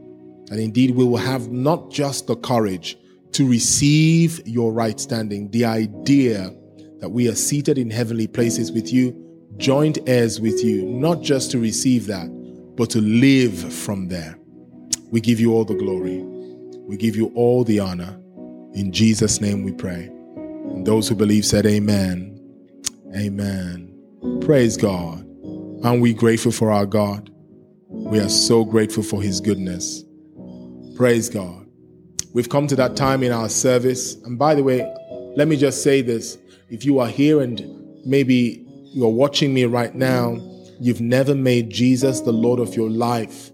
And indeed, we will have not just the courage to receive your right standing, the idea that we are seated in heavenly places with you, joint heirs with you, not just to receive that, but to live from there. We give you all the glory. We give you all the honor. In Jesus' name we pray. And those who believe said, Amen. Amen. Praise God. Aren't we grateful for our God? We are so grateful for His goodness. Praise God. We've come to that time in our service. And by the way, let me just say this. If you are here and maybe you're watching me right now, you've never made Jesus the Lord of your life.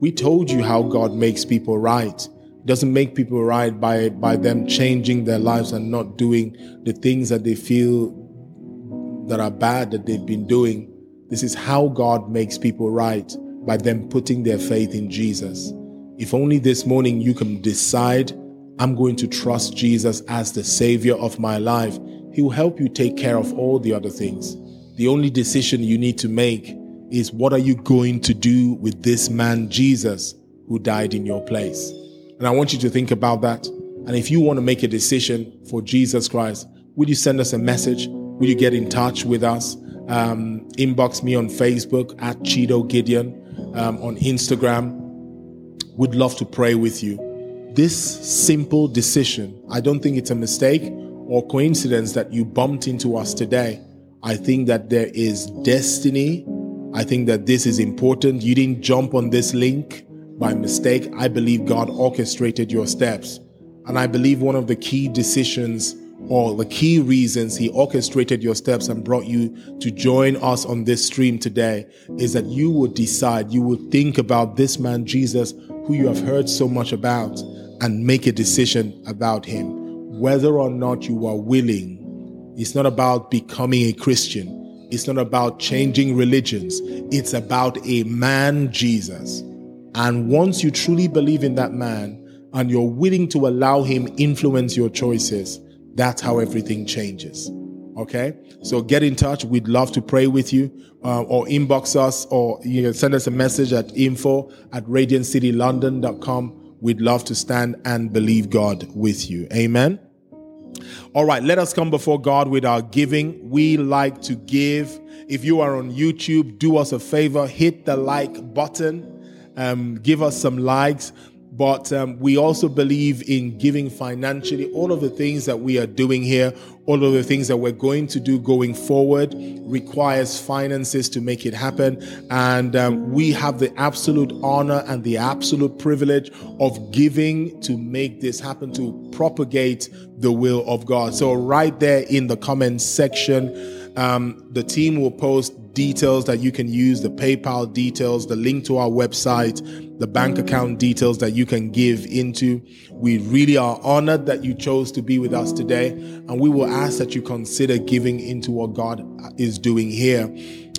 We told you how God makes people right. He doesn't make people right by, by them changing their lives and not doing the things that they feel that are bad that they've been doing. This is how God makes people right by them putting their faith in Jesus. If only this morning you can decide, I'm going to trust Jesus as the Savior of my life. He will help you take care of all the other things. The only decision you need to make is what are you going to do with this man, Jesus, who died in your place? And I want you to think about that. And if you want to make a decision for Jesus Christ, would you send us a message? Would you get in touch with us? Um, inbox me on Facebook at Chido Gideon, um, on Instagram. Would love to pray with you. This simple decision, I don't think it's a mistake or coincidence that you bumped into us today. I think that there is destiny. I think that this is important. You didn't jump on this link by mistake. I believe God orchestrated your steps. And I believe one of the key decisions or the key reasons he orchestrated your steps and brought you to join us on this stream today is that you would decide, you would think about this man, Jesus, who you have heard so much about, and make a decision about him. Whether or not you are willing, it's not about becoming a Christian. It's not about changing religions. It's about a man, Jesus. And once you truly believe in that man and you're willing to allow him influence your choices, that's how everything changes. Okay. So get in touch. We'd love to pray with you, uh, or inbox us or you know, send us a message at info at radiantcitylondon.com. We'd love to stand and believe God with you. Amen. All right. Let us come before God with our giving. We like to give. If you are on YouTube, do us a favor, hit the like button. Um, give us some likes but um, we also believe in giving financially. All of the things that we are doing here, all of the things that we're going to do going forward requires finances to make it happen. And um, we have the absolute honor and the absolute privilege of giving to make this happen, to propagate the will of God. So, right there in the comments section, um, the team will post details that you can use, the PayPal details, the link to our website, the bank account details that you can give into. We really are honored that you chose to be with us today. And we will ask that you consider giving into what God is doing here.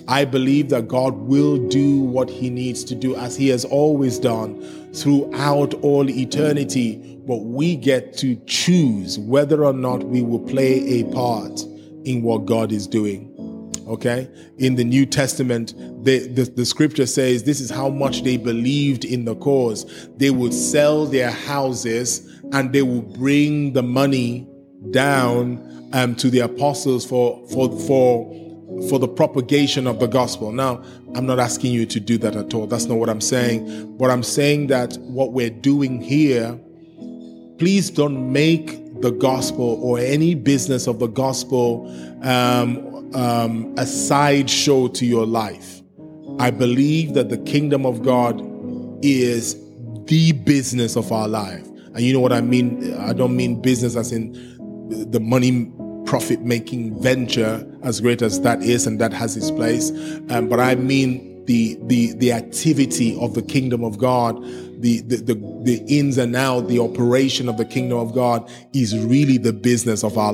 I believe that God will do what he needs to do as he has always done throughout all eternity. But we get to choose whether or not we will play a part in what God is doing. Okay. In the New Testament, the, the, the, scripture says this is how much they believed in the cause. They would sell their houses and they would bring the money down um, to the apostles for, for, for, for the propagation of the gospel. Now, I'm not asking you to do that at all. That's not what I'm saying. But I'm saying that what we're doing here, please don't make the gospel or any business of the gospel um, um, a sideshow to your life. I believe that the kingdom of God is the business of our life. And you know what I mean? I don't mean business as in the money profit making venture as great as that is and that has its place. Um, but I mean the, the, the activity of the kingdom of God, the, the, the, the ins and outs, the operation of the kingdom of God is really the business of our